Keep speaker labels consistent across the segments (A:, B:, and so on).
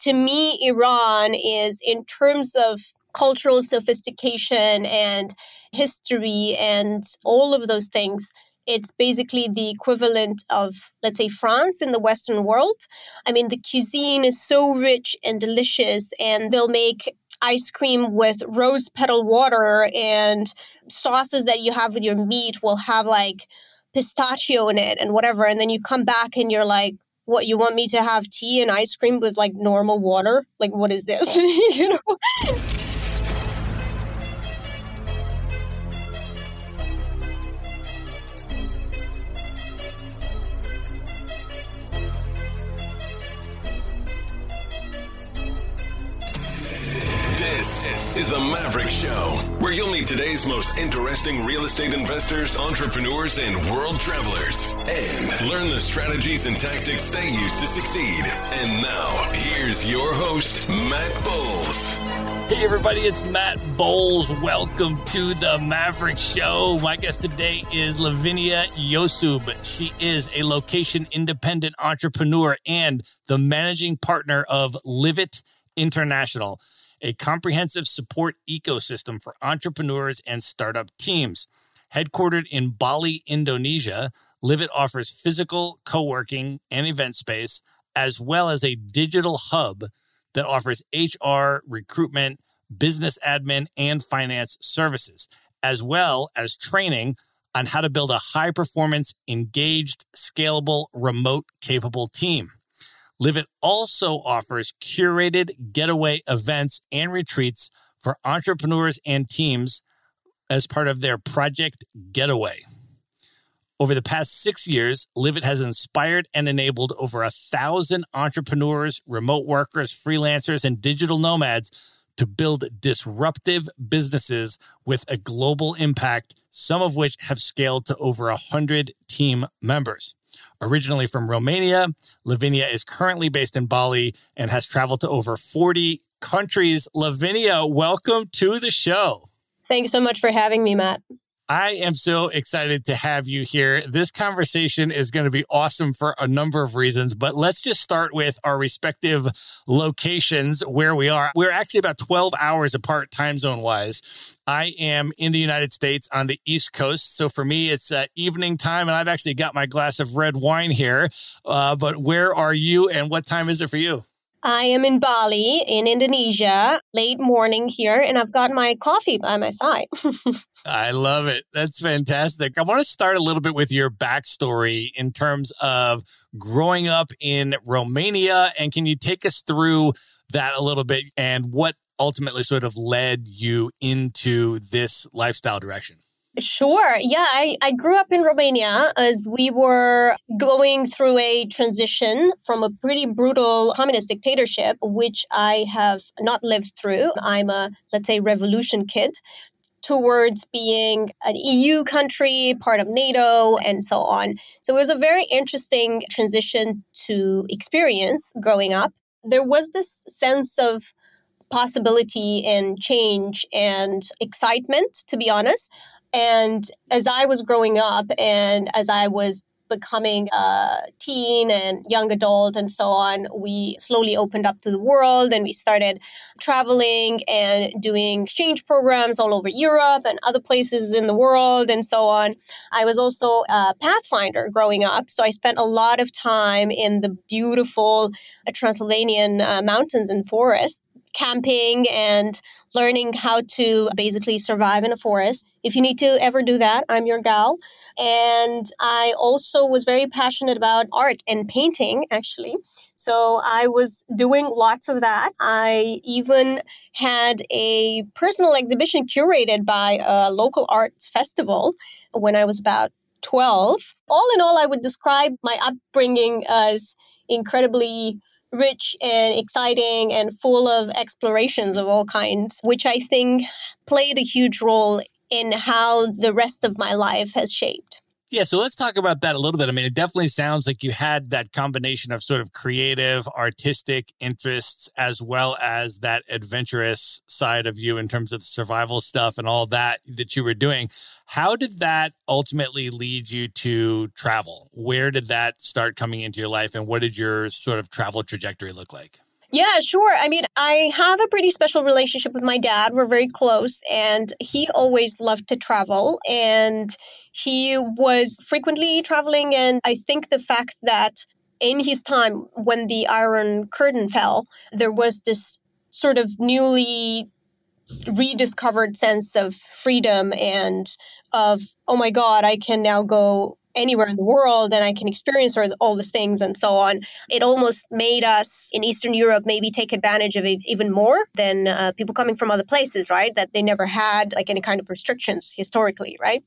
A: To me, Iran is, in terms of cultural sophistication and history and all of those things, it's basically the equivalent of, let's say, France in the Western world. I mean, the cuisine is so rich and delicious, and they'll make ice cream with rose petal water, and sauces that you have with your meat will have like pistachio in it and whatever and then you come back and you're like what you want me to have tea and ice cream with like normal water? Like what is this? You know
B: This is the Maverick Show, where you'll meet today's most interesting real estate investors, entrepreneurs, and world travelers, and learn the strategies and tactics they use to succeed. And now, here's your host, Matt Bowles.
C: Hey, everybody, it's Matt Bowles. Welcome to the Maverick Show. My guest today is Lavinia Iosub. She is a location independent entrepreneur and the managing partner of Livit International a comprehensive support ecosystem for entrepreneurs and startup teams. Headquartered in Bali, Indonesia, Livit offers physical, co working, and event space, as well as a digital hub that offers HR, recruitment, business admin, and finance services, as well as training on how to build a high performance, engaged, scalable, remote capable team. Livit also offers curated getaway events and retreats for entrepreneurs and teams as part of their Project Getaway. Over the past six years, Livit has inspired and enabled over a thousand entrepreneurs, remote workers, freelancers, and digital nomads to build disruptive businesses with a global impact, some of which have scaled to over 100 team members. Originally from Romania, Lavinia is currently based in Bali and has traveled to over 40 countries. Lavinia, welcome to the show.
A: Thanks so much for having me, Matt.
C: I am so excited to have you here. This conversation is going to be awesome for a number of reasons, but let's just start with our respective locations where we are. We're actually about 12 hours apart time zone wise. I am in the United States on the East Coast. So for me, it's uh, evening time, and I've actually got my glass of red wine here. Uh, but where are you, and what time is it for you?
A: I am in Bali, in Indonesia, late morning here, and I've got my coffee by my side.
C: I love it. That's fantastic. I want to start a little bit with your backstory in terms of growing up in Romania. And can you take us through that a little bit and what ultimately sort of led you into this lifestyle direction?
A: Sure. Yeah, I, I grew up in Romania as we were going through a transition from a pretty brutal communist dictatorship, which I have not lived through. I'm a, let's say, revolution kid towards being an EU country, part of NATO, and so on. So it was a very interesting transition to experience growing up. There was this sense of possibility and change and excitement, to be honest. And as I was growing up and as I was becoming a teen and young adult and so on, we slowly opened up to the world and we started traveling and doing exchange programs all over Europe and other places in the world and so on. I was also a pathfinder growing up, so I spent a lot of time in the beautiful uh, Transylvanian uh, mountains and forests camping and learning how to basically survive in a forest. If you need to ever do that, I'm your gal. And I also was very passionate about art and painting, actually. So I was doing lots of that. I even had a personal exhibition curated by a local art festival when I was about 12. All in all, I would describe my upbringing as incredibly rich and exciting and full of explorations of all kinds, which I think played a huge role in how the rest of my life has shaped.
C: Yeah, so let's talk about that a little bit. I mean, it definitely sounds like you had that combination of sort of creative, artistic interests, as well as that adventurous side of you in terms of the survival stuff and all that that you were doing. How did that ultimately lead you to travel? Where did that start coming into your life, and what did your sort of travel trajectory look like?
A: Yeah, sure. I mean, I have a pretty special relationship with my dad. We're very close, and he always loved to travel. And he was frequently traveling. And I think the fact that in his time when the Iron Curtain fell, there was this sort of newly rediscovered sense of freedom and of, oh my God, I can now go anywhere in the world and I can experience all these things and so on. It almost made us in Eastern Europe maybe take advantage of it even more than uh, people coming from other places, right? That they never had like any kind of restrictions historically, right?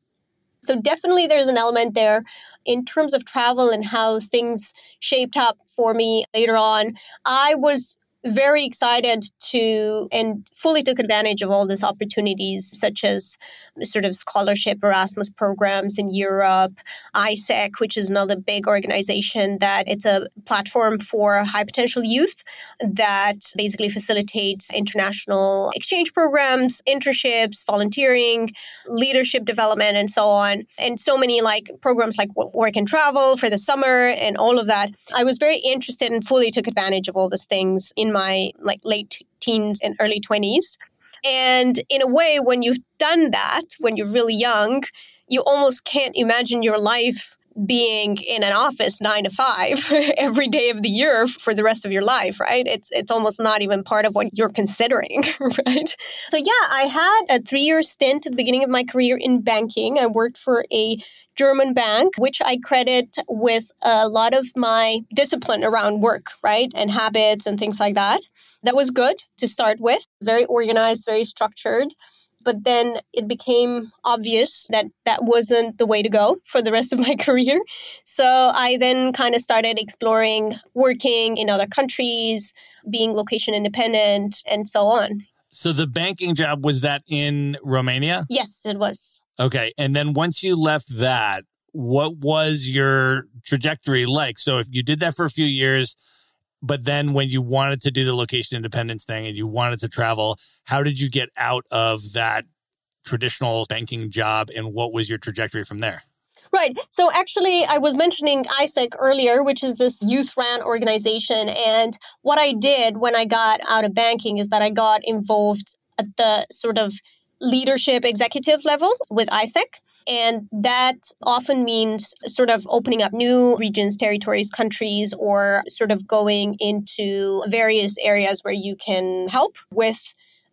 A: So definitely there's an element there in terms of travel and how things shaped up for me later on. I was very excited to and fully took advantage of all these opportunities, such as sort of scholarship Erasmus programs in Europe, AIESEC, which is another big organization that it's a platform for high potential youth that basically facilitates international exchange programs, internships, volunteering, leadership development, and so on. And so many like programs like work and travel for the summer and all of that. I was very interested and fully took advantage of all these things in my like late teens and early 20s. And in a way, when you've done that, when you're really young, you almost can't imagine your life being in an office nine to five every day of the year for the rest of your life, right? It's it's almost not even part of what you're considering, right? So yeah, I had a three year stint at the beginning of my career in banking. I worked for a German bank, which I credit with a lot of my discipline around work, right? And habits and things like that. That was good to start with, very organized, very structured. But then it became obvious that that wasn't the way to go for the rest of my career. So I then kind of started exploring working in other countries, being location independent, and so on.
C: So the banking job was that in Romania?
A: Yes, it was.
C: Okay. And then once you left that, what was your trajectory like? So if you did that for a few years, but then when you wanted to do the location independence thing and you wanted to travel, how did you get out of that traditional banking job and what was your trajectory from there?
A: Right. So actually, I was mentioning AIESEC earlier, which is this youth ran organization. And what I did when I got out of banking is that I got involved at the sort of leadership executive level with AIESEC. And that often means sort of opening up new regions, territories, countries, or sort of going into various areas where you can help with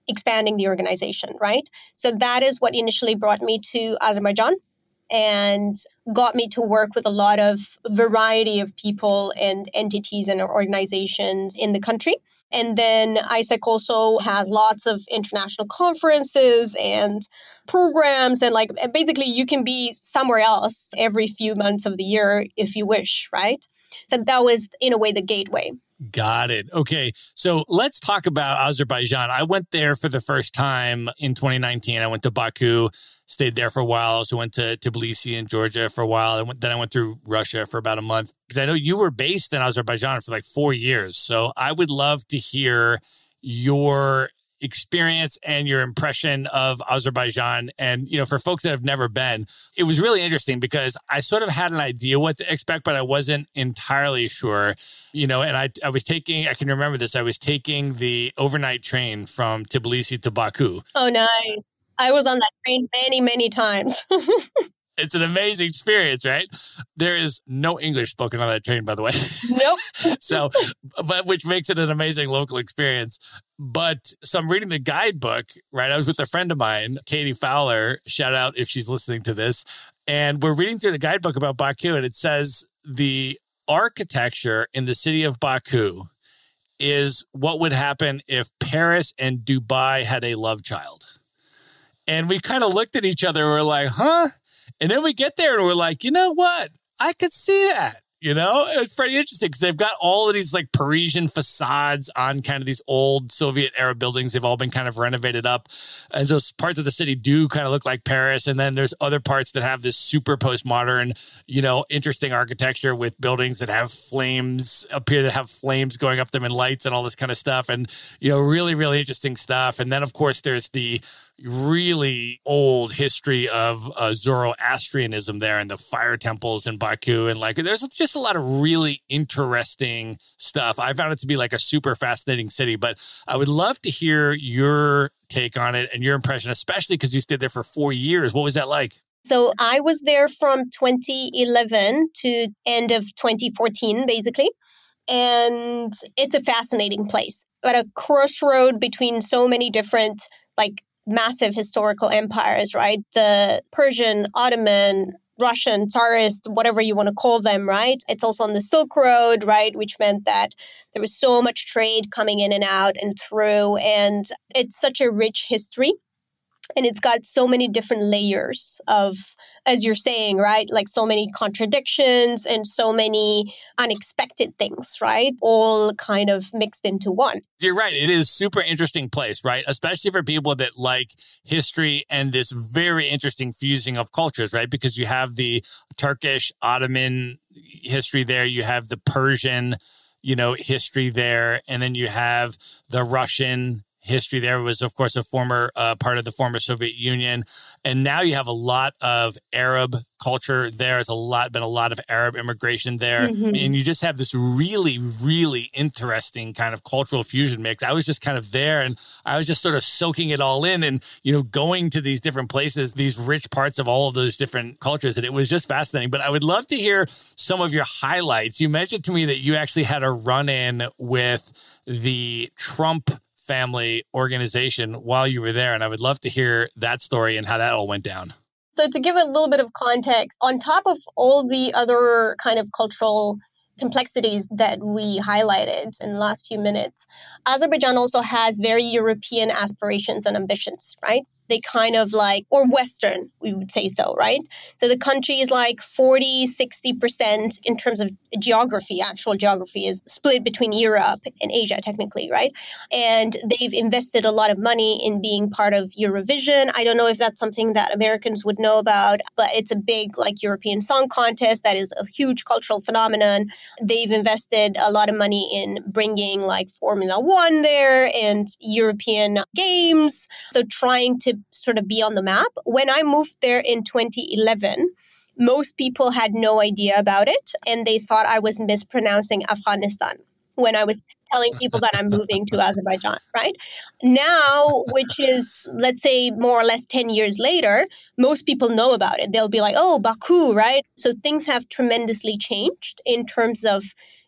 A: expanding the organization, right? So that is what initially brought me to Azerbaijan and got me to work with a lot of variety of people and entities and organizations in the country. And then AIESEC also has lots of international conferences and programs. And like basically, you can be somewhere else every few months of the year if you wish, right? So that was, in a way, the gateway.
C: Got it. Okay. So let's talk about Azerbaijan. I went there for the first time in 2019. I went to Baku stayed there for a while. Also went to Tbilisi in Georgia for a while. I went, then I went through Russia for about a month because I know you were based in Azerbaijan for like four years. So I would love to hear your experience and your impression of Azerbaijan. And, you know, for folks that have never been, it was really interesting because I sort of had an idea what to expect, but I wasn't entirely sure, you know, and I, I was taking, I can remember this, I was taking the overnight train from Tbilisi to Baku.
A: Oh, nice. I was on that train many, many times.
C: it's an amazing experience, right? There is no English spoken on that train, by the way.
A: Nope.
C: so, but which makes it an amazing local experience. But so I'm reading the guidebook, right? I was with a friend of mine, Katie Fowler. Shout out if she's listening to this. And we're reading through the guidebook about Baku, and it says the architecture in the city of Baku is what would happen if Paris and Dubai had a love child. And we kind of looked at each other we're like, huh? And then we get there and we're like, you know what? I could see that. You know, it was pretty interesting because they've got all of these like Parisian facades on kind of these old Soviet era buildings. They've all been kind of renovated up. And so parts of the city do kind of look like Paris. And then there's other parts that have this super postmodern, you know, interesting architecture with buildings that have flames appear to have flames going up them and lights and all this kind of stuff. And, you know, really, really interesting stuff. And then, of course, there's the, really old history of uh, Zoroastrianism there and the fire temples in Baku. And like, there's just a lot of really interesting stuff. I found it to be like a super fascinating city, but I would love to hear your take on it and your impression, especially because you stayed there for four years. What was that like?
A: So I was there from 2011 to end of 2014, basically. And it's a fascinating place at a crossroad between so many different like massive historical empires, right? The Persian, Ottoman, Russian, Tsarist, whatever you want to call them, right? It's also on the Silk Road, right? Which meant that there was so much trade coming in and out and through. And it's such a rich history and it's got so many different layers of as you're saying right? Like so many contradictions and so many unexpected things right? All kind of mixed into one.
C: You're right. It is super interesting place right? Especially for people that like history and this very interesting fusing of cultures right? Because you have the turkish ottoman history there you have the persian you know history there and then you have the russian history there was, of course, a former uh, part of the former Soviet Union, and now you have a lot of Arab culture there. There's a lot been a lot of Arab immigration there, mm-hmm. and you just have this really, really interesting kind of cultural fusion mix. I was just kind of there, and I was just sort of soaking it all in, and you know, going to these different places, these rich parts of all of those different cultures, and it was just fascinating. But I would love to hear some of your highlights. You mentioned to me that you actually had a run in with the Trump family organization while you were there. And I would love to hear that story and how that all went down.
A: So, to give a little bit of context, on top of all the other kind of cultural complexities that we highlighted in the last few minutes, Azerbaijan also has very European aspirations and ambitions, right? They kind of like, or Western, we would say so, right? So the country is like 40, 60% in terms of geography, actual geography is split between Europe and Asia, technically, right? And they've invested a lot of money in being part of Eurovision. I don't know if that's something that Americans would know about, but it's a big like European song contest that is a huge cultural phenomenon. They've invested a lot of money in bringing like Formula One there and European games. So trying to sort of be on the map. When I moved there in 2011, most people had no idea about it and they thought I was mispronouncing Afghanistan when I was telling people that I'm moving to Azerbaijan, right? Now, which is, let's say, more or less 10 years later, most people know about it. They'll be like, oh, Baku, right? So things have tremendously changed in terms of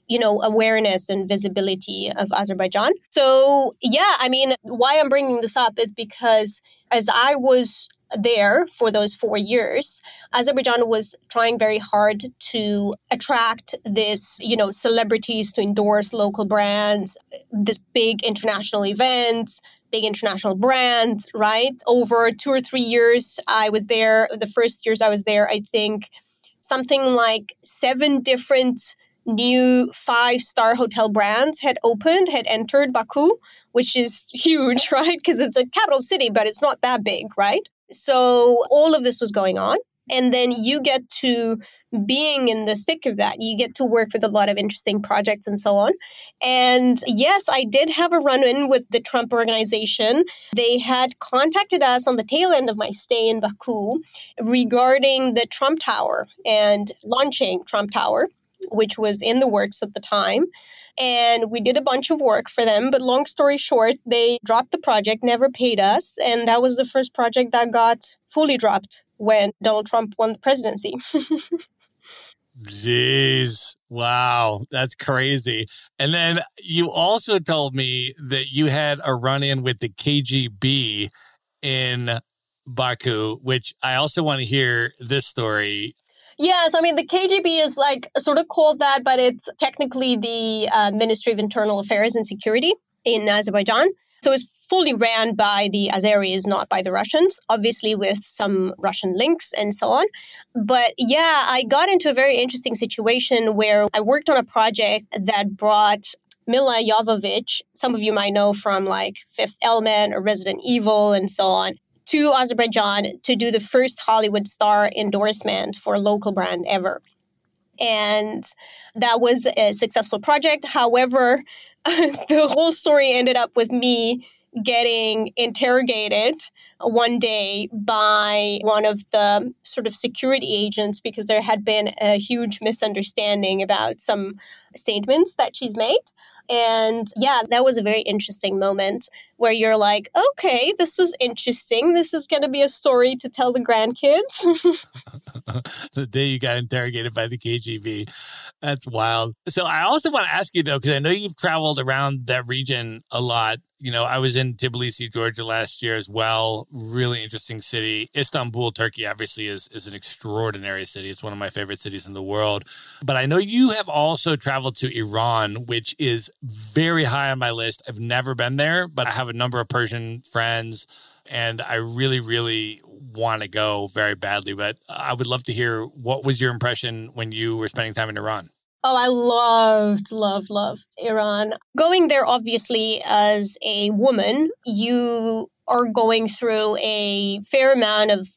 A: you know, awareness and visibility of Azerbaijan. So, yeah, I mean, why I'm bringing this up is because as I was there for those four years, Azerbaijan was trying very hard to attract this, you know, celebrities to endorse local brands, this big international events, big international brands, right? Over two or three years, I was there. The first years I was there, I think something like seven different new five star hotel brands had opened, had entered Baku, which is huge, right? Because it's a capital city, but it's not that big, right? So all of this was going on. And then you get to being in the thick of that, you get to work with a lot of interesting projects and so on. And yes, I did have a run in with the Trump organization. They had contacted us on the tail end of my stay in Baku regarding the Trump Tower and launching Trump Tower, which was in the works at the time and we did a bunch of work for them. But long story short, they dropped the project, never paid us, and that was the first project that got fully dropped when Donald Trump won the presidency.
C: Jeez. Wow. That's crazy. And then you also told me that you had a run in with the KGB in Baku, which I also want to hear this story.
A: Yes, I mean, the KGB is like sort of called that, but it's technically the uh, Ministry of Internal Affairs and Security in Azerbaijan. So it's fully ran by the Azeris, not by the Russians, obviously with some Russian links and so on. But yeah, I got into a very interesting situation where I worked on a project that brought Milla Jovovich, some of you might know from like Fifth Element or Resident Evil and so on, to Azerbaijan to do the first Hollywood star endorsement for a local brand ever. And that was a successful project. However, the whole story ended up with me getting interrogated one day by one of the sort of security agents because there had been a huge misunderstanding about some statements that she's made. And yeah, that was a very interesting moment where you're like, okay, this is interesting. This is going to be a story to tell the grandkids.
C: the day you got interrogated by the KGB. That's wild. So I also want to ask you though, because I know you've traveled around that region a lot. You know, I was in Tbilisi, Georgia last year as well. Really interesting city. Istanbul, Turkey, obviously is is an extraordinary city. It's one of my favorite cities in the world. But I know you have also traveled to Iran, which is very high on my list. I've never been there, but I have a number of Persian friends and I really, really want to go very badly. But I would love to hear what was your impression when you were spending time in Iran?
A: Oh, I loved, loved, loved Iran. Going there, obviously, as a woman, you are going through a fair amount of,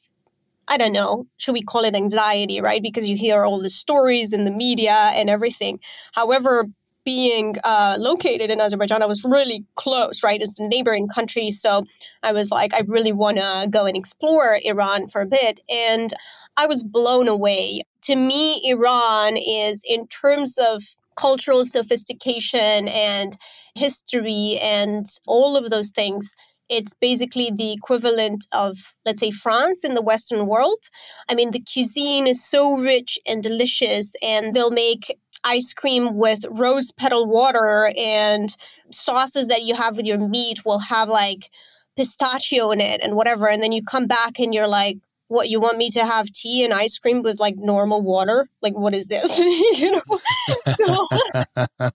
A: I don't know, should we call it anxiety, right? Because you hear all the stories in the media and everything. However, being uh, located in Azerbaijan, I was really close, right? It's a neighboring country. So I was like, I really want to go and explore Iran for a bit. And I was blown away. To me, Iran is, in terms of cultural sophistication and history and all of those things, it's basically the equivalent of, let's say, France in the Western world. I mean, the cuisine is so rich and delicious, and they'll make ice cream with rose petal water and sauces that you have with your meat will have like pistachio in it and whatever. And then you come back and you're like, what you want me to have tea and ice cream with like normal water? Like, what is this? you know? so,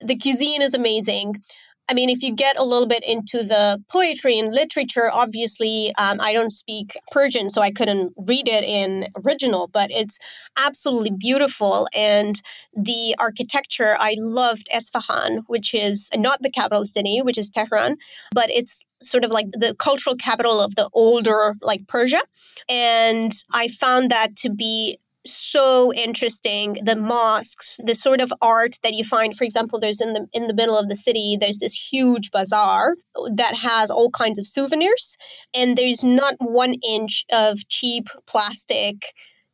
A: the cuisine is amazing. I mean, if you get a little bit into the poetry and literature, obviously, um, I don't speak Persian, so I couldn't read it in original, but it's absolutely beautiful. And the architecture, I loved Esfahan, which is not the capital city, which is Tehran, but it's sort of like the cultural capital of the older, like Persia. And I found that to be so interesting the mosques the sort of art that you find for example there's in the in the middle of the city there's this huge bazaar that has all kinds of souvenirs and there's not one inch of cheap plastic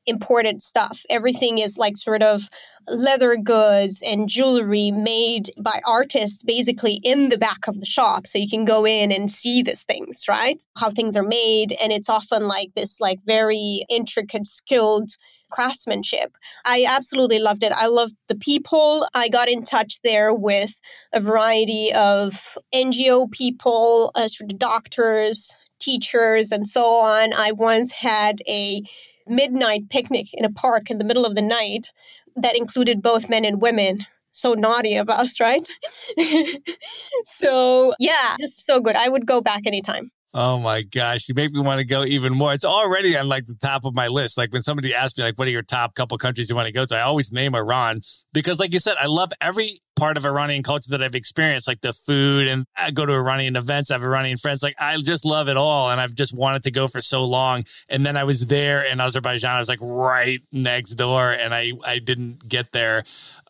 A: imported stuff. Everything is like sort of leather goods and jewelry made by artists basically in the back of the shop. So you can go in and see these things right? How things are made and it's often like this like very intricate skilled craftsmanship. I absolutely loved it. I loved the people. I got in touch there with a variety of NGO people, uh, sort of doctors, teachers, and so on. I once had a midnight picnic in a park in the middle of the night that included both men and women. So naughty of us, right? so, yeah, just so good. I would go back anytime.
C: Oh my gosh, you make me want to go even more. It's already on like the top of my list. Like when somebody asks me like what are your top couple countries you want to go to, I always name Iran because like you said, I love every part of Iranian culture that I've experienced, like the food and I go to Iranian events, I have Iranian friends. Like I just love it all. And I've just wanted to go for so long. And then I was there in Azerbaijan. I was like right next door and I, I didn't get there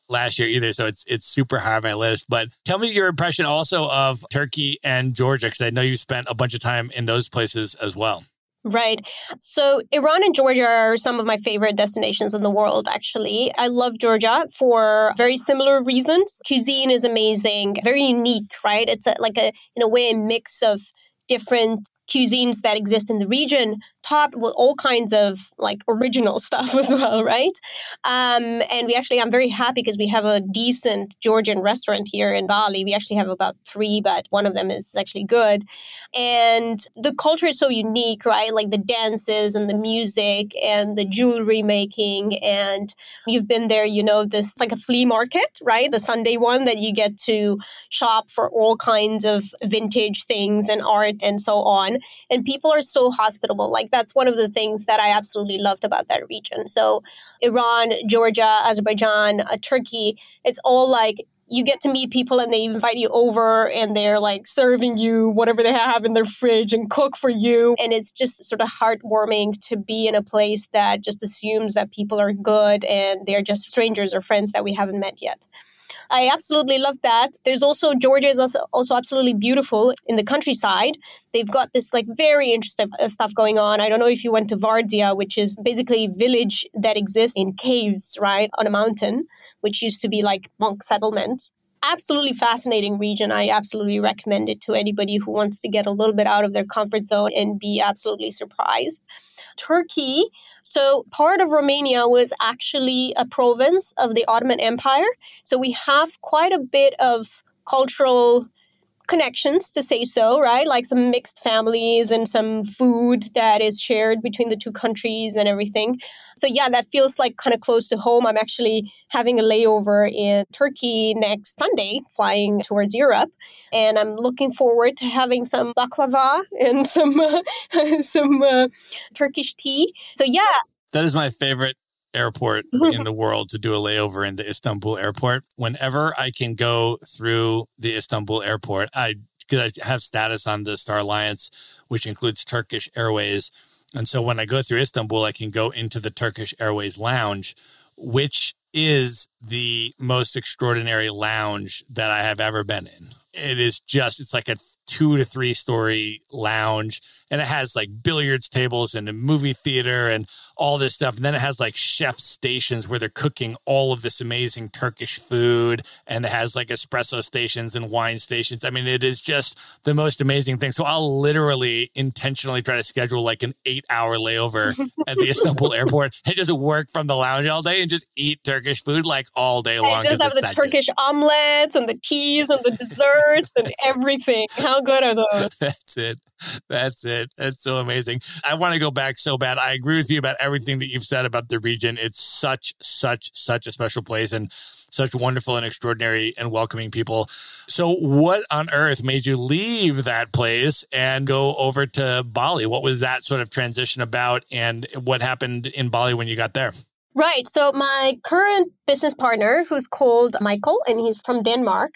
C: last year either. So it's it's super high on my list. But tell me your impression also of Turkey and Georgia, because I know you spent a bunch of time in those places as well.
A: Right. So Iran and Georgia are some of my favorite destinations in the world, actually. I love Georgia for very similar reasons. Cuisine is amazing, very unique, right? It's a, like a, in a way, a mix of different cuisines that exist in the region, topped with all kinds of like original stuff as well, right? Um, and we actually, I'm very happy because we have a decent Georgian restaurant here in Bali. We actually have about three, but one of them is actually good. And the culture is so unique, right? Like the dances and the music and the jewelry making. And you've been there, you know, this like a flea market, right? The Sunday one that you get to shop for all kinds of vintage things and art and so on. And people are so hospitable. Like that's one of the things that I absolutely loved about that region. So Iran, Georgia, Azerbaijan, uh, Turkey, it's all like you get to meet people and they invite you over and they're like serving you whatever they have in their fridge and cook for you. And it's just sort of heartwarming to be in a place that just assumes that people are good and they're just strangers or friends that we haven't met yet. I absolutely love that. There's also Georgia is also, also absolutely beautiful in the countryside. They've got this like very interesting uh, stuff going on. I don't know if you went to Vardzia, which is basically a village that exists in caves, right, on a mountain, which used to be like monk settlements absolutely fascinating region. I absolutely recommend it to anybody who wants to get a little bit out of their comfort zone and be absolutely surprised. Turkey, so part of Romania was actually a province of the Ottoman Empire. So we have quite a bit of cultural connections to say so, right? Like some mixed families and some food that is shared between the two countries and everything. So, yeah, that feels like kind of close to home. I'm actually having a layover in Turkey next Sunday, flying towards Europe. And I'm looking forward to having some baklava and some, uh, some uh, Turkish tea. So, yeah.
C: That is my favorite airport in the world to do a layover in the Istanbul airport. Whenever I can go through the Istanbul airport, I because I have status on the Star Alliance, which includes Turkish Airways. And so when I go through Istanbul, I can go into the Turkish Airways lounge, which is the most extraordinary lounge that I have ever been in. It is just, it's like a two to three story lounge and it has like billiards tables and a movie theater and all this stuff. And then it has like chef stations where they're cooking all of this amazing Turkish food and it has like espresso stations and wine stations. I mean, it is just the most amazing thing. So I'll literally intentionally try to schedule like an eight hour layover at the Istanbul airport and just work from the lounge all day and just eat Turkish food like all day long.
A: And just have the Turkish good. omelets and the teas and the desserts and everything. How good are those?
C: That's it. That's it. That's so amazing. I want to go back so bad. I agree with you about everything that you've said about the region. It's such, such, such a special place and such wonderful and extraordinary and welcoming people. So, what on earth made you leave that place and go over to Bali? What was that sort of transition about? And what happened in Bali when you got there?
A: Right. So my current business partner, who's called Michael, and he's from Denmark,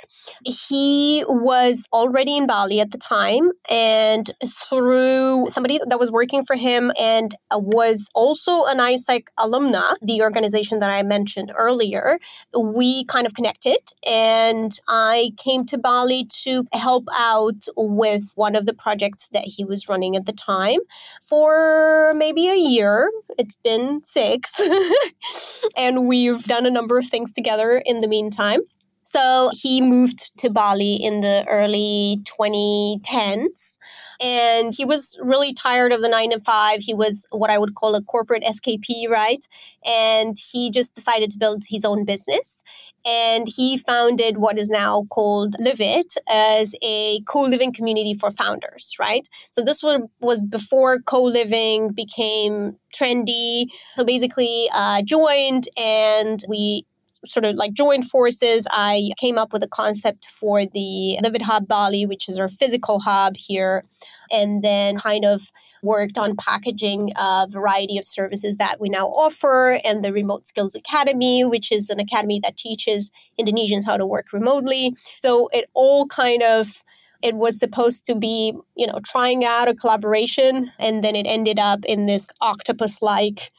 A: he was already in Bali at the time, and through somebody that was working for him and was also an AIESEC alumna, the organization that I mentioned earlier, we kind of connected, and I came to Bali to help out with one of the projects that he was running at the time for maybe a year. It's been six. and we've done a number of things together in the meantime. So he moved to Bali in the early 2010s. And he was really tired of the nine to five. He was what I would call a corporate SKP, right? And he just decided to build his own business and he founded what is now called Livit as a co-living community for founders, right? So this was, was before co-living became trendy. So basically, uh, joined and we sort of like joined forces, I came up with a concept for the Livit Hub Bali, which is our physical hub here, and then kind of worked on packaging a variety of services that we now offer and the Remote Skills Academy, which is an academy that teaches Indonesians how to work remotely. So it all kind of it was supposed to be, you know, trying out a collaboration and then it ended up in this octopus like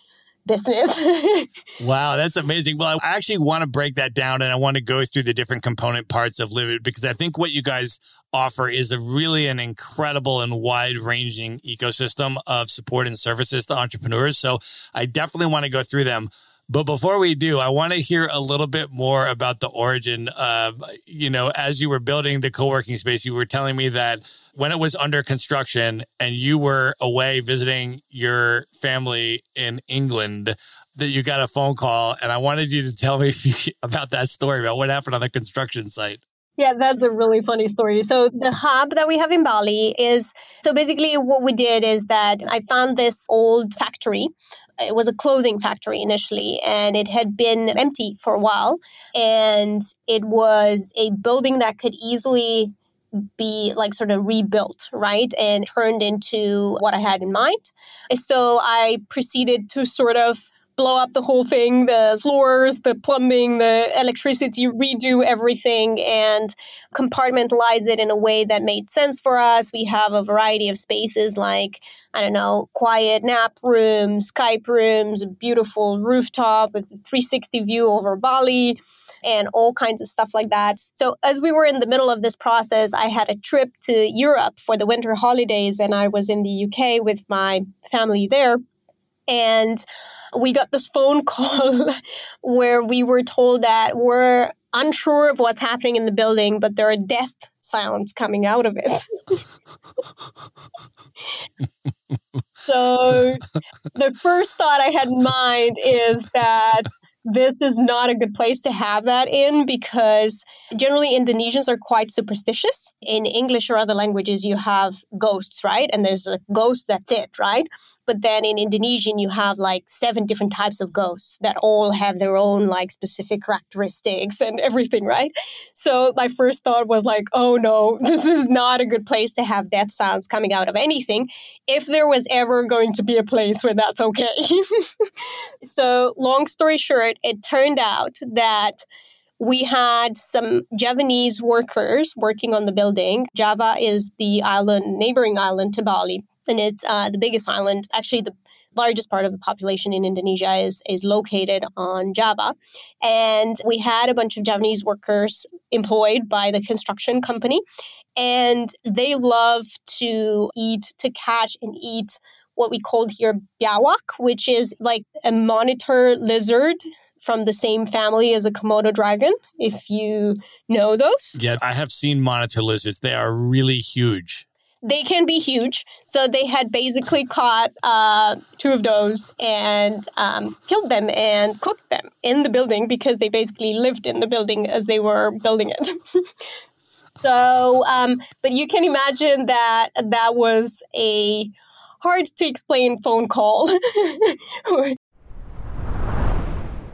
A: business.
C: wow, that's amazing. Well, I actually want to break that down and I want to go through the different component parts of Livit because I think what you guys offer is a really an incredible and wide ranging ecosystem of support and services to entrepreneurs. So I definitely want to go through them. But before we do, I want to hear a little bit more about the origin of, you know, as you were building the co working space, you were telling me that when it was under construction and you were away visiting your family in England, that you got a phone call. And I wanted you to tell me about that story, about what happened on the construction site.
A: Yeah, that's a really funny story. So the hub that we have in Bali is so basically what we did is that I found this old factory. It was a clothing factory initially and it had been empty for a while and it was a building that could easily be like sort of rebuilt, right? And turned into what I had in mind. So I proceeded to sort of blow up the whole thing the floors, the plumbing, the electricity, redo everything, and compartmentalize it in a way that made sense for us. We have a variety of spaces like, I don't know, quiet nap rooms, Skype rooms, beautiful rooftop with 360 view over Bali and all kinds of stuff like that. So, as we were in the middle of this process, I had a trip to Europe for the winter holidays, and I was in the UK with my family there. And we got this phone call where we were told that we're unsure of what's happening in the building, but there are death sounds coming out of it. so the first thought I had in mind is that this is not a good place to have that in because generally Indonesians are quite superstitious. In English or other languages, you have ghosts, right? And there's a ghost, that's it, right? But then in Indonesian, you have like seven different types of ghosts that all have their own like specific characteristics and everything, right? So my first thought was like, oh no, this is not a good place to have death sounds coming out of anything. If there was ever going to be a place where that's okay. so long story short, it turned out that we had some Javanese workers working on the building. Java is the island, neighboring island to Bali and it's uh, the biggest island. Actually, the largest part of the population in Indonesia is is located on Java, and we had a bunch of Javanese workers employed by the construction company, and they love to eat, to catch and eat what we called here biawak, which is like a monitor lizard from the same family as a Komodo dragon, if you know those.
C: Yeah, I have seen monitor lizards. They are really huge
A: they can be huge. So they had basically caught uh, two of those and um, killed them and cooked them in the building because they basically lived in the building as they were building it. so, um, but you can imagine that that was a hard to explain phone call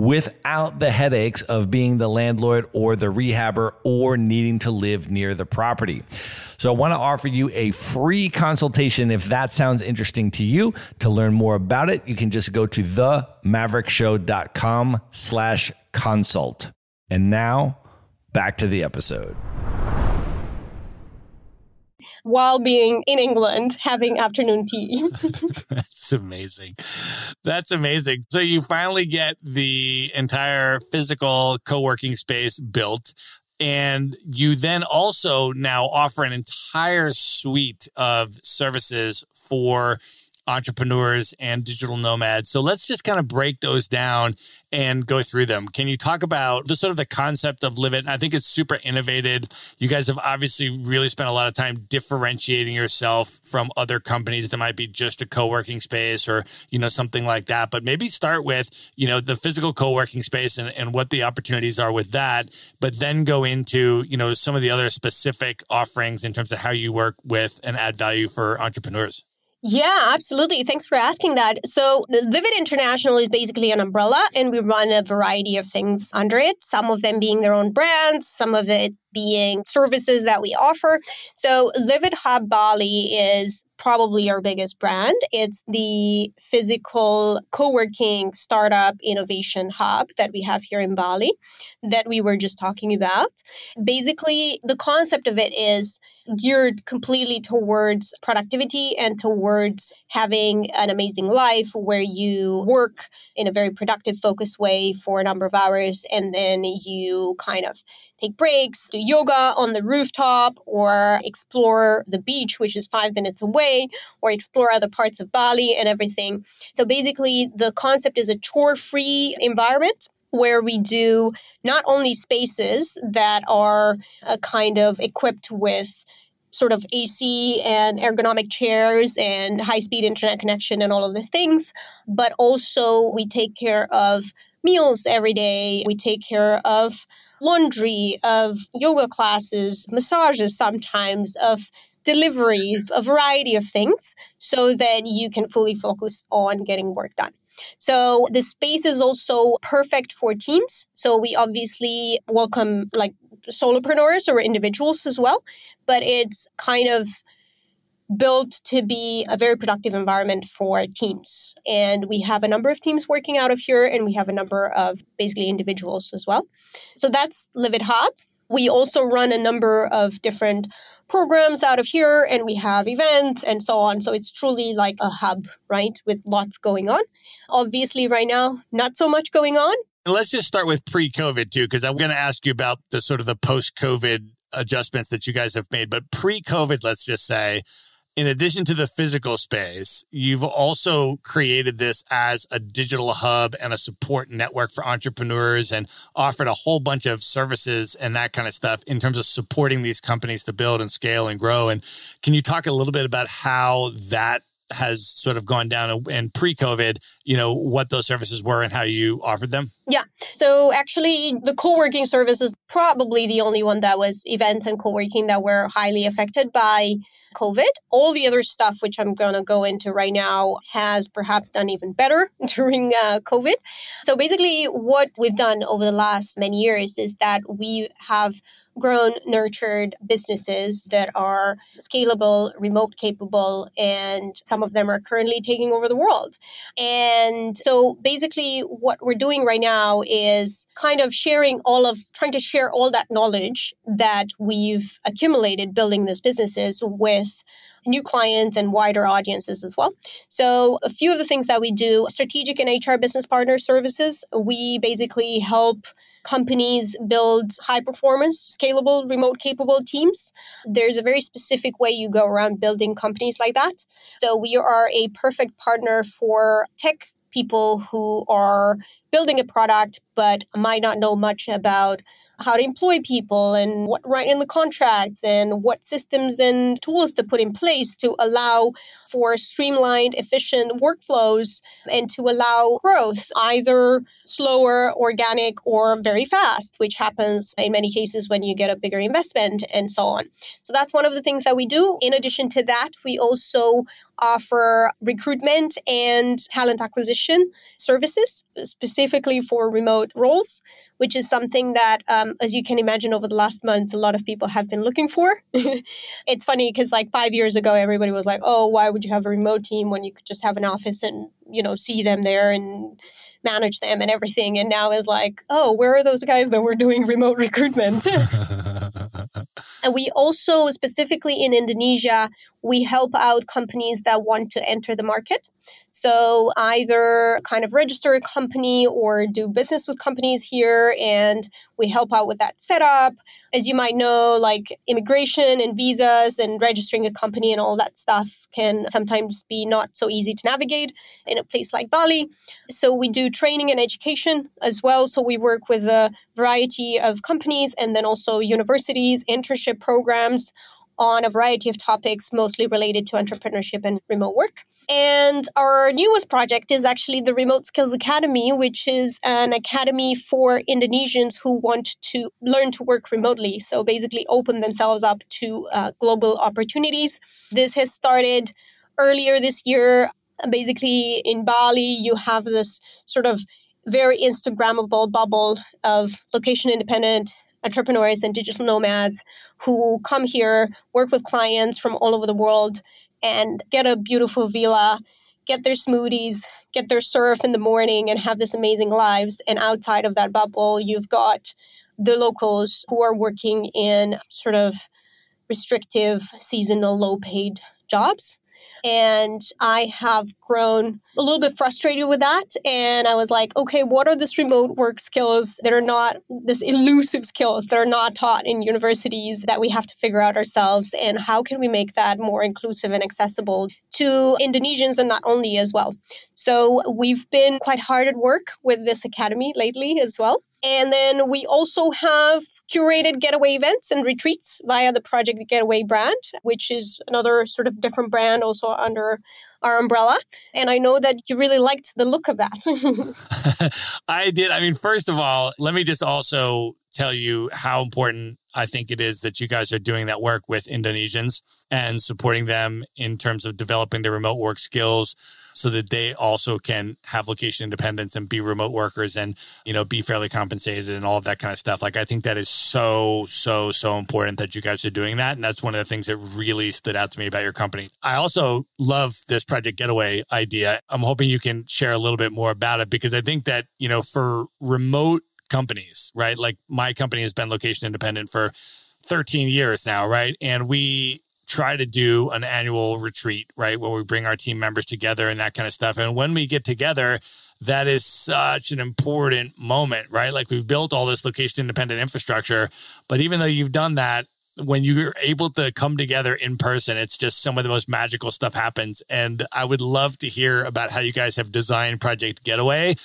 D: without the headaches of being the landlord or the rehabber or needing to live near the property. So I want to offer you a free consultation if that sounds interesting to you. To learn more about it, you can just go to themaverickshow.com slash consult. And now back to the episode
A: while being in England having afternoon tea.
C: That's amazing. That's amazing. So you finally get the entire physical co working space built. And you then also now offer an entire suite of services for entrepreneurs and digital nomads. So let's just kind of break those down and go through them. Can you talk about the sort of the concept of Livit? I think it's super innovative. You guys have obviously really spent a lot of time differentiating yourself from other companies that might be just a co-working space or, you know, something like that. But maybe start with, you know, the physical co-working space and, and what the opportunities are with that, but then go into, you know, some of the other specific offerings in terms of how you work with and add value for entrepreneurs.
A: Yeah, absolutely. Thanks for asking that. So, Livit International is basically an umbrella, and we run a variety of things under it, some of them being their own brands, some of it being services that we offer. So, Livit Hub Bali is probably our biggest brand. It's the physical co working startup innovation hub that we have here in Bali that we were just talking about. Basically, the concept of it is geared completely towards productivity and towards having an amazing life where you work in a very productive, focused way for a number of hours and then you kind of take breaks, do yoga on the rooftop, or explore the beach, which is five minutes away, or explore other parts of Bali and everything. So basically, the concept is a chore free environment where we do not only spaces that are uh, kind of equipped with sort of AC and ergonomic chairs and high speed internet connection and all of these things, but also we take care of meals every day. We take care of laundry, of yoga classes, massages sometimes, of deliveries, a variety of things, so that you can fully focus on getting work done. So the space is also perfect for teams. So we obviously welcome like solopreneurs or individuals as well, but it's kind of built to be a very productive environment for teams. And we have a number of teams working out of here, and we have a number of basically individuals as well. So that's Livit Hub. We also run a number of different programs out of here, and we have events and so on. So it's truly like a hub, right, with lots going on. Obviously, right now, not so much going on.
C: let's just start with pre COVID, too, because I'm going to ask you about the sort of the post COVID adjustments that you guys have made. But pre COVID, let's just say, in addition to the physical space, you've also created this as a digital hub and a support network for entrepreneurs and offered a whole bunch of services and that kind of stuff in terms of supporting these companies to build and scale and grow. And can you talk a little bit about how that has sort of gone down and pre-COVID, you know, what those services were and how you offered them?
A: Yeah. So actually the co-working service is probably the only one that was events and co-working that were highly affected by COVID. All the other stuff, which I'm going to go into right now, has perhaps done even better during uh, COVID. So basically, what we've done over the last many years is that we have grown, nurtured businesses that are scalable, remote capable, and some of them are currently taking over the world. And so basically, what we're doing right now is kind of sharing all of, trying to share all that knowledge that we've accumulated building these businesses with new clients and wider audiences as well. So, a few of the things that we do strategic and HR business partner services, we basically help companies build high performance, scalable, remote capable teams. There's a very specific way you go around building companies like that. So we are a perfect partner for tech people who are building a product but might not know much about how to employ people and what write in the contracts and what systems and tools to put in place to allow for streamlined, efficient workflows and to allow growth, either slower, organic, or very fast, which happens in many cases when you get a bigger investment and so on. So that's one of the things that we do. In addition to that, we also offer recruitment and talent acquisition services specifically for remote roles which is something that, um, as you can imagine, over the last months, a lot of people have been looking for. it's funny because like five years ago, everybody was like, "Oh, why would you have a remote team when you could just have an office and you know see them there and manage them and everything?" And now is like, "Oh, where are those guys that were doing remote recruitment?" and we also specifically in Indonesia, we help out companies that want to enter the market. So either kind of register a company or do business with companies here and we help out with that setup. As you might know, like immigration and visas and registering a company and all that stuff can sometimes be not so easy to navigate in a place like Bali. So we do training and education as well. So we work with a variety of companies and then also universities, internship programs on a variety of topics, mostly related to entrepreneurship and remote work. And our newest project is actually the Remote Skills Academy, which is an academy for Indonesians who want to learn to work remotely. So basically, open themselves up to uh, global opportunities. This has started earlier this year. Basically, in Bali, you have this sort of very Instagrammable bubble of location independent entrepreneurs and digital nomads who come here, work with clients from all over the world, and get a beautiful villa, get their smoothies, get their surf in the morning, and have this amazing lives. And outside of that bubble, you've got the locals who are working in sort of restrictive, seasonal, low paid jobs. And I have grown a little bit frustrated with that. And I was like, okay, what are these remote work skills that are not this elusive skills that are not taught in universities that we have to figure out ourselves? And how can we make that more inclusive and accessible to Indonesians and not only as well? So we've been quite hard at work with this academy lately as well. And then we also have curated getaway events and retreats via the Project Getaway brand, which is another sort of different brand also under our umbrella. And I know that you really liked the look of that.
C: I did. I mean, first of all, let me just also tell you how important I think it is that you guys are doing that work with Indonesians and supporting them in terms of developing their remote work skills so that they also can have location independence and be remote workers and, you know, be fairly compensated and all of that kind of stuff. Like, I think that is so, so, so important that you guys are doing that. And that's one of the things that really stood out to me about your company. I also love this Project Getaway idea. I'm hoping you can share a little bit more about it because I think that, you know, for remote companies, right? Like my company has been location independent for 13 years now, right? And we try to do an annual retreat, right? Where we bring our team members together and that kind of stuff. And when we get together, that is such an important moment, right? Like we've built all this location independent infrastructure, but even though you've done that, when you're able to come together in person, it's just some of the most magical stuff happens. And I would love to hear about how you guys have designed Project Getaway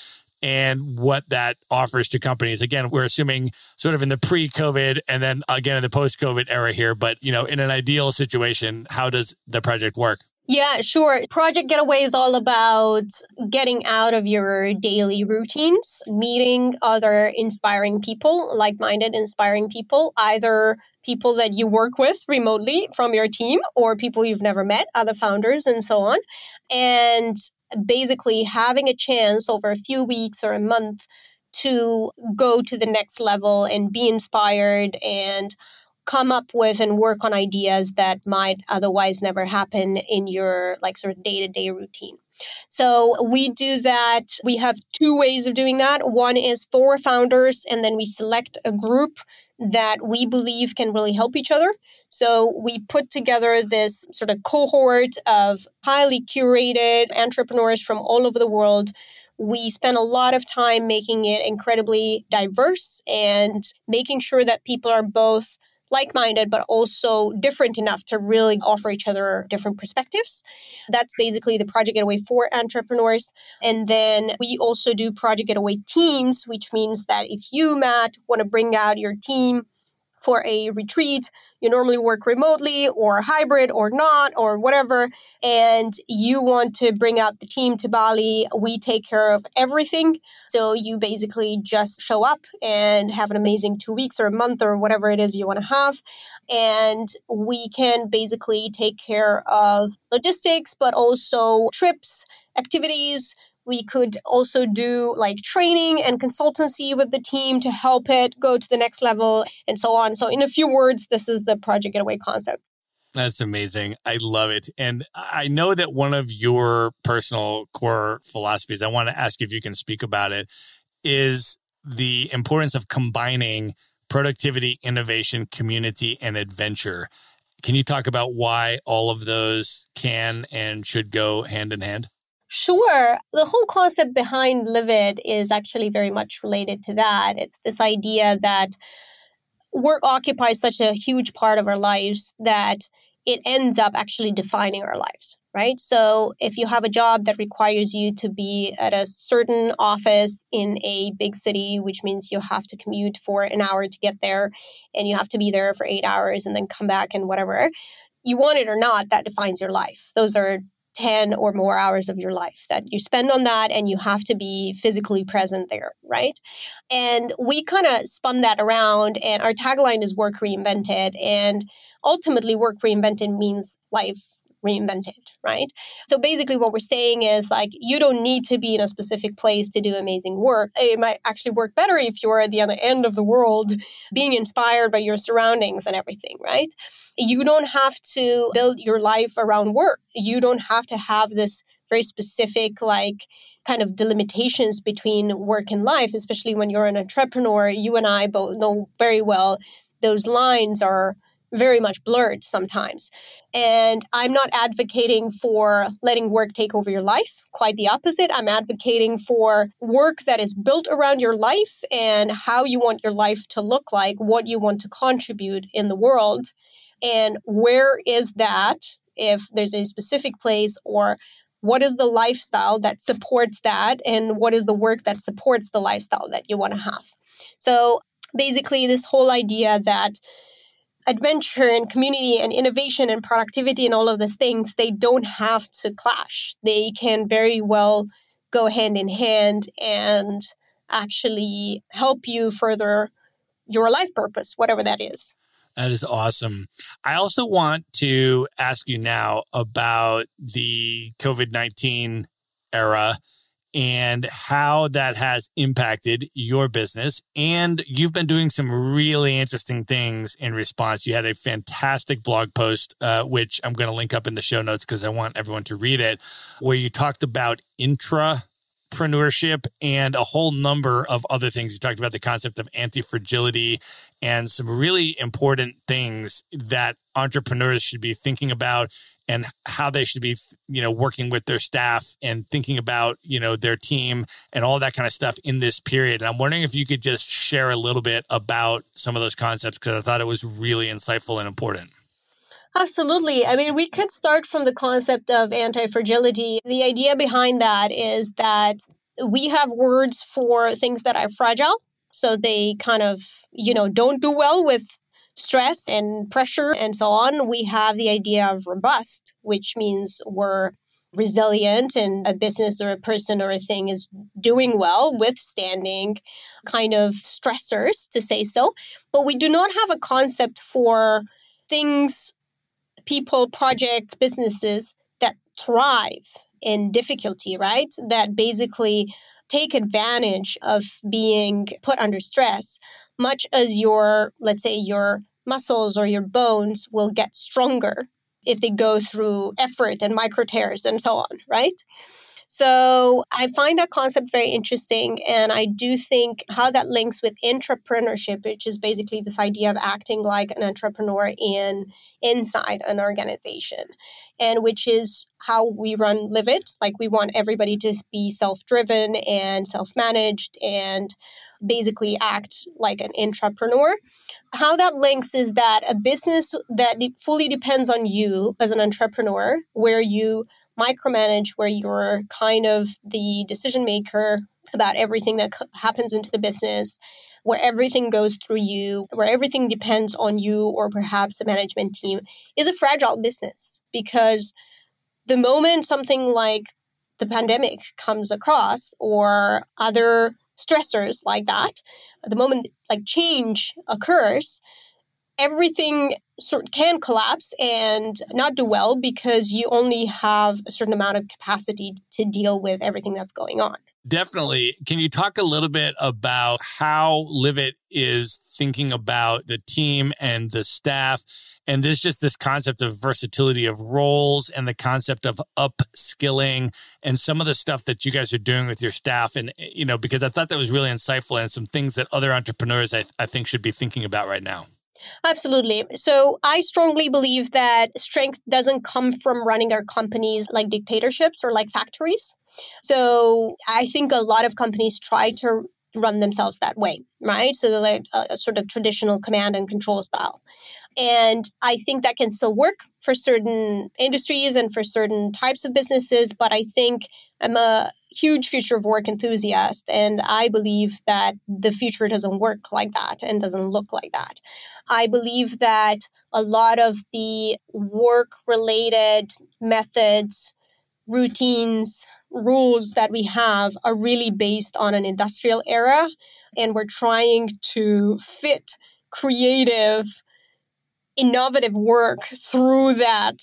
C: and what that offers to companies. Again, we're assuming sort of in the pre-COVID and then again in the post-COVID era here, but you know, in an ideal situation, how does the project work?
A: Yeah, sure. Project Getaway is all about getting out of your daily routines, meeting other inspiring people, like minded, inspiring people, either people that you work with remotely from your team or people you've never met, other founders, and so on. And basically having a chance over a few weeks or a month to go to the next level and be inspired and come up with and work on ideas that might otherwise never happen in your like sort of day-to-day routine. So we do that. We have two ways of doing that. One is for founders, and then we select a group that we believe can really help each other. So we put together this sort of cohort of highly curated entrepreneurs from all over the world. We spent a lot of time making it incredibly diverse and making sure that people are both like minded, but also different enough to really offer each other different perspectives. That's basically the Project Getaway for entrepreneurs. And then we also do Project Getaway teams, which means that if you, Matt, want to bring out your team for a retreat, you normally work remotely or hybrid or not or whatever, and you want to bring out the team to Bali, we take care of everything. So you basically just show up and have an amazing two weeks or a month or whatever it is you want to have. And we can basically take care of logistics, but also trips, activities, we could also do like training and consultancy with the team to help it go to the next level and so on. So, in a few words, this is the Project Getaway concept.
C: That's amazing. I love it. And I know that one of your personal core philosophies, I want to ask if you can speak about it, is the importance of combining productivity, innovation, community, and adventure. Can you talk about why all of those can and should go hand in hand?
A: Sure. The whole concept behind Livit is actually very much related to that. It's this idea that work occupies such a huge part of our lives that it ends up actually defining our lives, right? So if you have a job that requires you to be at a certain office in a big city, which means you have to commute for an hour to get there and you have to be there for eight hours and then come back and whatever, you want it or not, that defines your life. Those are 10 or more hours of your life that you spend on that and you have to be physically present there, right? And we kind of spun that around and our tagline is work reinvented and ultimately work reinvented means life reinvented, right? So basically, what we're saying is like, you don't need to be in a specific place to do amazing work. It might actually work better if you're at the other end of the world, being inspired by your surroundings and everything, right? You don't have to build your life around work. You don't have to have this very specific, like, kind of delimitations between work and life, especially when you're an entrepreneur. You and I both know very well those lines are very much blurred sometimes. And I'm not advocating for letting work take over your life. Quite the opposite. I'm advocating for work that is built around your life and how you want your life to look like, what you want to contribute in the world, and where is that if there's a specific place or what is the lifestyle that supports that and what is the work that supports the lifestyle that you want to have. So basically this whole idea that adventure and community and innovation and productivity and all of these things, they don't have to clash. They can very well go hand in hand and actually help you further your life purpose, whatever that is.
C: That is awesome. I also want to ask you now about the COVID 19 era and how that has impacted your business. And you've been doing some really interesting things in response. You had a fantastic blog post, uh, which I'm going to link up in the show notes because I want everyone to read it, where you talked about intra entrepreneurship and a whole number of other things. You talked about the concept of anti fragility and some really important things that entrepreneurs should be thinking about and how they should be you know working with their staff and thinking about you know their team and all that kind of stuff in this period and i'm wondering if you could just share a little bit about some of those concepts because i thought it was really insightful and important
A: Absolutely. I mean, we could start from the concept of anti fragility. The idea behind that is that we have words for things that are fragile. So they kind of, you know, don't do well with stress and pressure and so on. We have the idea of robust, which means we're resilient and a business or a person or a thing is doing well, withstanding kind of stressors, to say so. But we do not have a concept for things people, projects, businesses that thrive in difficulty, right? That basically take advantage of being put under stress, much as your, let's say, your muscles or your bones will get stronger if they go through effort and micro tears and so on, right? So I find that concept very interesting. And I do think how that links with intrapreneurship, which is basically this idea of acting like an entrepreneur in inside an organization. And which is how we run Livit. Like we want everybody to be self-driven and self-managed and basically act like an entrepreneur. How that links is that a business that fully depends on you as an entrepreneur, where you micromanage where you're kind of the decision maker about everything that happens into the business, where everything goes through you, where everything depends on you or perhaps the management team, is a fragile business. Because the moment something like the pandemic comes across or other stressors like that, the moment like change occurs, everything sort can collapse and not do well because you only have a certain amount of capacity to deal with everything that's going on.
C: Definitely. Can you talk a little bit about how Live is thinking about the team and the staff and this just this concept of versatility of roles and the concept of upskilling and some of the stuff that you guys are doing with your staff and you know because I thought that was really insightful and some things that other entrepreneurs I, I think should be thinking about right now.
A: Absolutely. So I strongly believe that strength doesn't come from running our companies like dictatorships or like factories. So I think a lot of companies try to run themselves that way, right? So they're like a, a sort of traditional command and control style. And I think that can still work for certain industries and for certain types of businesses. But I think I'm a huge future of work enthusiast. And I believe that the future doesn't work like that and doesn't look like that. I believe that a lot of the work related methods, routines, rules that we have are really based on an industrial era. And we're trying to fit creative innovative work through that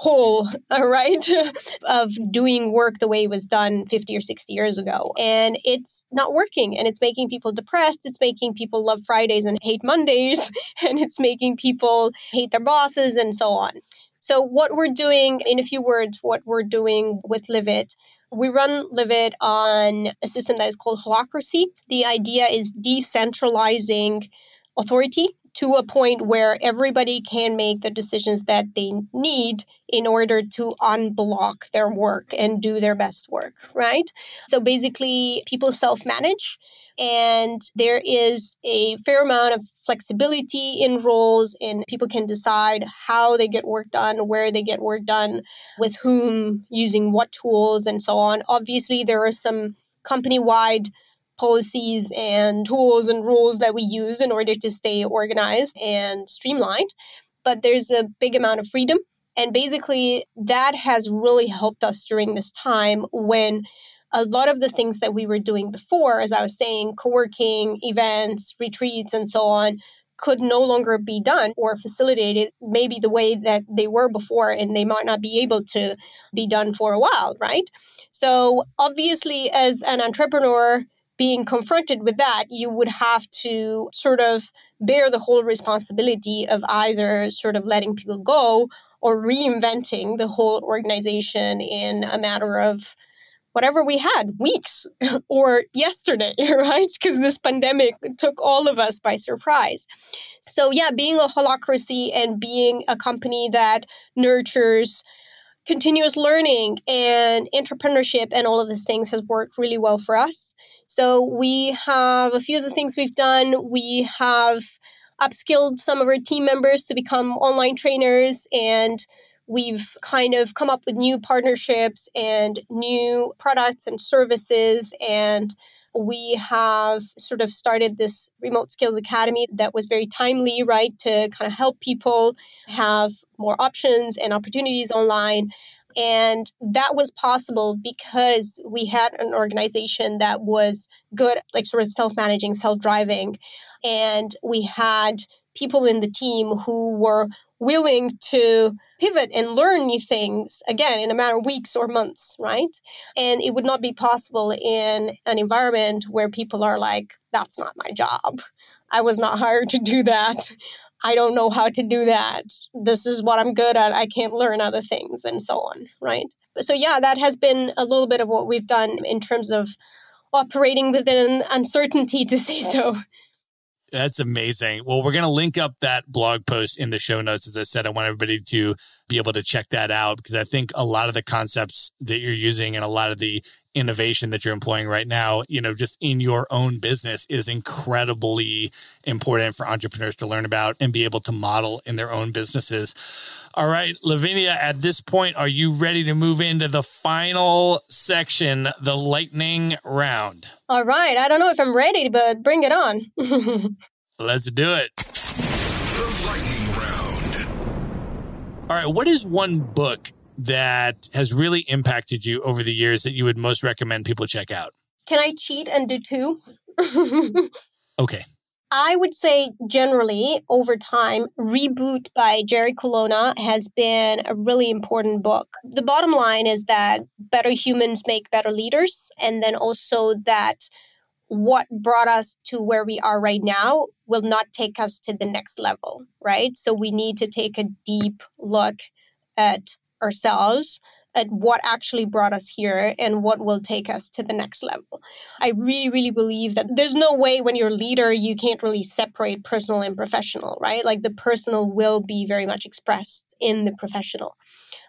A: hole, uh, right, of doing work the way it was done 50 or 60 years ago. And it's not working and it's making people depressed. It's making people love Fridays and hate Mondays. And it's making people hate their bosses and so on. So, what we're doing, in a few words, what we're doing with Livit we run Livit on a system that is called holacracy. The idea is decentralizing authority to a point where everybody can make the decisions that they need in order to unblock their work and do their best work, right? So basically, people self manage. And there is a fair amount of flexibility in roles, and people can decide how they get work done, where they get work done, with whom, using what tools, and so on. Obviously, there are some company wide policies and tools and rules that we use in order to stay organized and streamlined. But there's a big amount of freedom. And basically, that has really helped us during this time when a lot of the things that we were doing before, as I was saying, co working, events, retreats, and so on, could no longer be done or facilitated maybe the way that they were before, and they might not be able to be done for a while, right? So, obviously, as an entrepreneur, being confronted with that, you would have to sort of bear the whole responsibility of either sort of letting people go or reinventing the whole organization in a matter of whatever we had weeks or yesterday, right? Because this pandemic took all of us by surprise. So, yeah, being a holacracy and being a company that nurtures continuous learning and entrepreneurship and all of these things has worked really well for us. So we have a few of the things we've done. We have upskilled some of our team members to become online trainers and we've kind of come up with new partnerships and new products and services and we have sort of started this remote skills academy that was very timely right to kind of help people have more options and opportunities online and that was possible because we had an organization that was good, like sort of self managing, self driving. And we had people in the team who were willing to pivot and learn new things again in a matter of weeks or months, right? And it would not be possible in an environment where people are like, that's not my job. I was not hired to do that. I don't know how to do that. This is what I'm good at. I can't learn other things and so on, right? So, yeah, that has been a little bit of what we've done in terms of operating within uncertainty, to say so.
C: That's amazing. Well, we're going to link up that blog post in the show notes. As I said, I want everybody to be able to check that out because I think a lot of the concepts that you're using and a lot of the innovation that you're employing right now, you know, just in your own business is incredibly important for entrepreneurs to learn about and be able to model in their own businesses. All right, Lavinia, at this point, are you ready to move into the final section, the lightning round?
A: All right. I don't know if I'm ready, but bring it on.
C: Let's do it.
B: The lightning round.
C: All right. What is one book that has really impacted you over the years that you would most recommend people check out?
A: Can I cheat and do two?
C: okay.
A: I would say generally over time, Reboot by Jerry Colonna has been a really important book. The bottom line is that better humans make better leaders, and then also that what brought us to where we are right now will not take us to the next level, right? So we need to take a deep look at ourselves at what actually brought us here and what will take us to the next level. I really, really believe that there's no way when you're a leader, you can't really separate personal and professional, right? Like the personal will be very much expressed in the professional.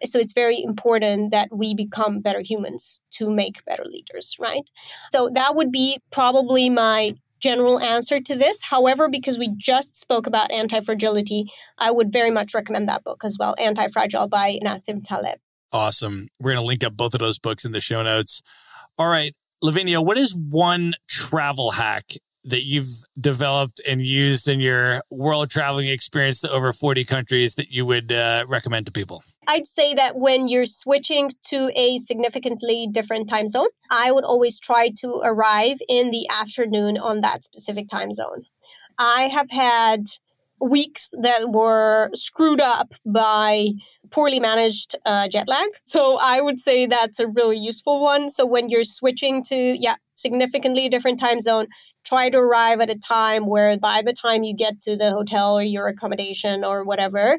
A: So it's very important that we become better humans to make better leaders, right? So that would be probably my general answer to this. However, because we just spoke about anti fragility, I would very much recommend that book as well Anti Fragile by Nassim Taleb.
C: Awesome. We're going to link up both of those books in the show notes. All right. Lavinia, what is one travel hack that you've developed and used in your world traveling experience to over 40 countries that you would uh, recommend to people?
A: I'd say that when you're switching to a significantly different time zone, I would always try to arrive in the afternoon on that specific time zone. I have had weeks that were screwed up by poorly managed uh, jet lag. So I would say that's a really useful one. So when you're switching to, yeah, significantly different time zone, try to arrive at a time where by the time you get to the hotel or your accommodation or whatever,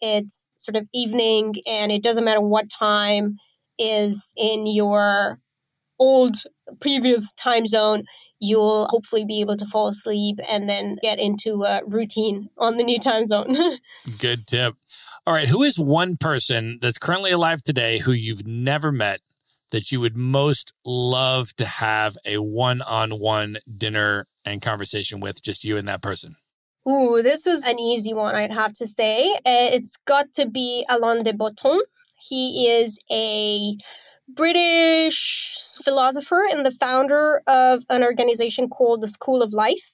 A: it's sort of evening and it doesn't matter what time is in your old previous time zone you'll hopefully be able to fall asleep and then get into a routine on the new time zone.
C: Good tip. All right. Who is one person that's currently alive today who you've never met that you would most love to have a one on one dinner and conversation with, just you and that person?
A: Ooh, this is an easy one, I'd have to say. Eh, it's got to be Alain de Botton. He is a British philosopher and the founder of an organization called the School of Life,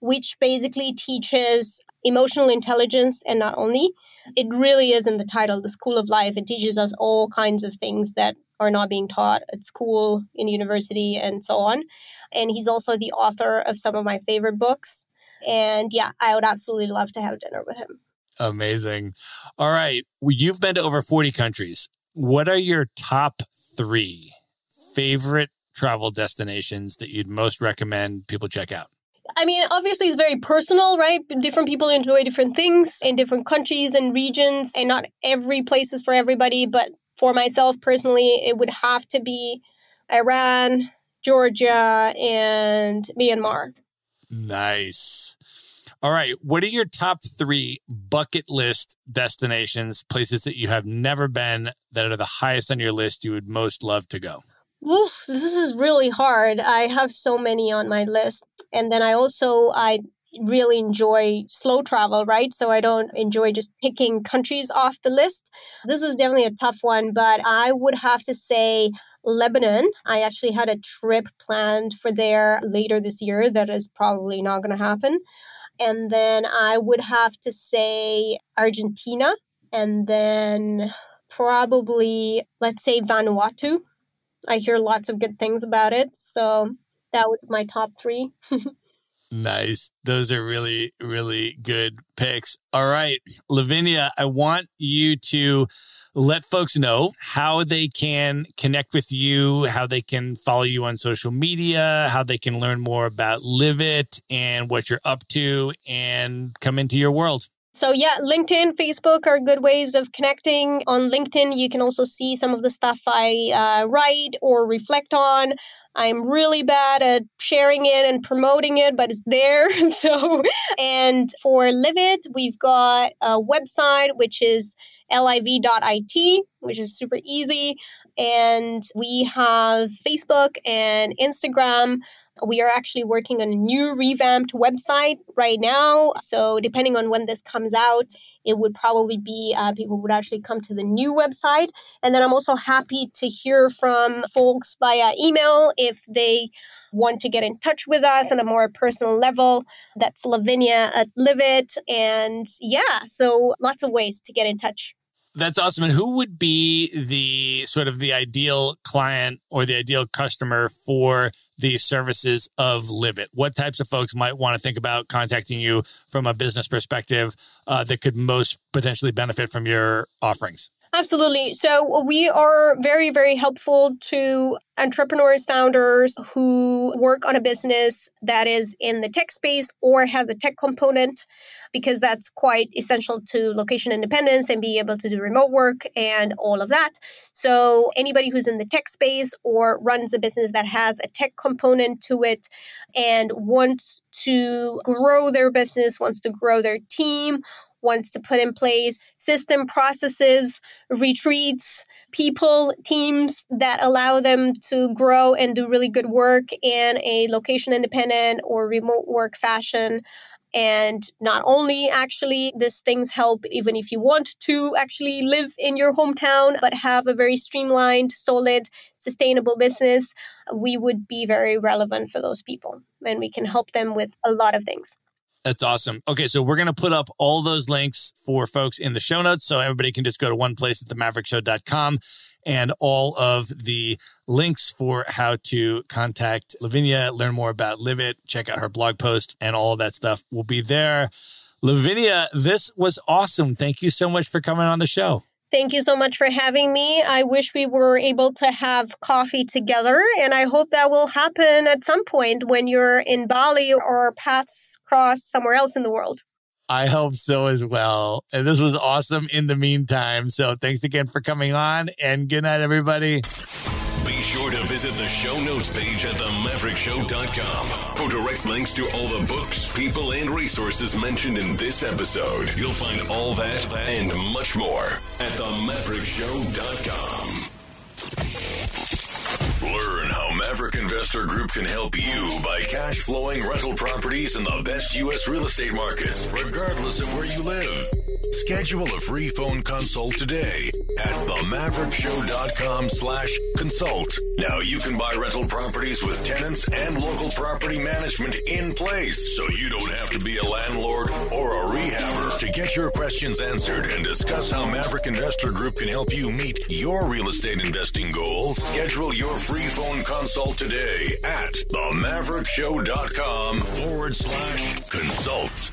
A: which basically teaches emotional intelligence and not only. It really is in the title, the School of Life. It teaches us all kinds of things that are not being taught at school, in university, and so on. And he's also the author of some of my favorite books. And yeah, I would absolutely love to have dinner with him.
C: Amazing. All right. Well, you've been to over 40 countries. What are your top three favorite travel destinations that you'd most recommend people check out?
A: I mean, obviously, it's very personal, right? Different people enjoy different things in different countries and regions, and not every place is for everybody. But for myself personally, it would have to be Iran, Georgia, and Myanmar.
C: Nice. All right. What are your top three bucket list destinations, places that you have never been that are the highest on your list you would most love to go?
A: Oof, this is really hard. I have so many on my list. And then I also, I really enjoy slow travel, right? So I don't enjoy just picking countries off the list. This is definitely a tough one, but I would have to say Lebanon. I actually had a trip planned for there later this year that is probably not going to happen. And then I would have to say Argentina. And then probably, let's say Vanuatu. I hear lots of good things about it. So that was my top three.
C: Nice. Those are really, really good picks. All right. Lavinia, I want you to let folks know how they can connect with you, how they can follow you on social media, how they can learn more about Livit and what you're up to and come into your world.
A: So, yeah, LinkedIn, Facebook are good ways of connecting. On LinkedIn, you can also see some of the stuff I uh, write or reflect on. I'm really bad at sharing it and promoting it, but it's there. so, and for Live we've got a website which is liv.it, which is super easy. And we have Facebook and Instagram. We are actually working on a new revamped website right now. So, depending on when this comes out, it would probably be uh, people would actually come to the new website. And then I'm also happy to hear from folks via email if they want to get in touch with us on a more personal level. That's Lavinia at Livit. And yeah, so lots of ways to get in touch.
C: That's awesome. And who would be the sort of the ideal client or the ideal customer for the services of Livit? What types of folks might want to think about contacting you from a business perspective uh, that could most potentially benefit from your offerings?
A: Absolutely. So we are very, very helpful to entrepreneurs, founders who work on a business that is in the tech space or has a tech component, because that's quite essential to location independence and be able to do remote work and all of that. So anybody who's in the tech space or runs a business that has a tech component to it and wants to grow their business, wants to grow their team, wants to put in place system processes, retreats, people, teams that allow them to grow and do really good work in a location independent or remote work fashion. And not only actually these things help even if you want to actually live in your hometown, but have a very streamlined, solid, sustainable business, we would be very relevant for those people. And we can help them with a lot of things.
C: That's awesome. Okay, so we're going to put up all those links for folks in the show notes so everybody can just go to one place at themaverickshow.com and all of the links for how to contact Lavinia, learn more about Livit, check out her blog post, and all that stuff will be there. Lavinia, this was awesome. Thank you so much for coming on the show.
A: Thank you so much for having me. I wish we were able to have coffee together, and I hope that will happen at some point when you're in Bali or paths cross somewhere else in the world.
C: I hope so as well. And this was awesome in the meantime. So thanks again for coming on, and good night, everybody.
B: Be sure to visit the show notes page at themaverickshow.com for direct links to all the books, people, and resources mentioned in this episode. You'll find all that and much more at themaverickshow.com. Learn how Maverick Investor Group can help you buy cash flowing rental properties in the best U.S. real estate markets, regardless of where you live. Schedule a free phone consult today at themaverickshow.com slash consult. Now you can buy rental properties with tenants and local property management in place, so you don't have to be a landlord or a rehabber. To get your questions answered and discuss how Maverick Investor Group can help you meet your real estate investing goals, schedule your free phone consult today at themaverickshow.com forward slash consult.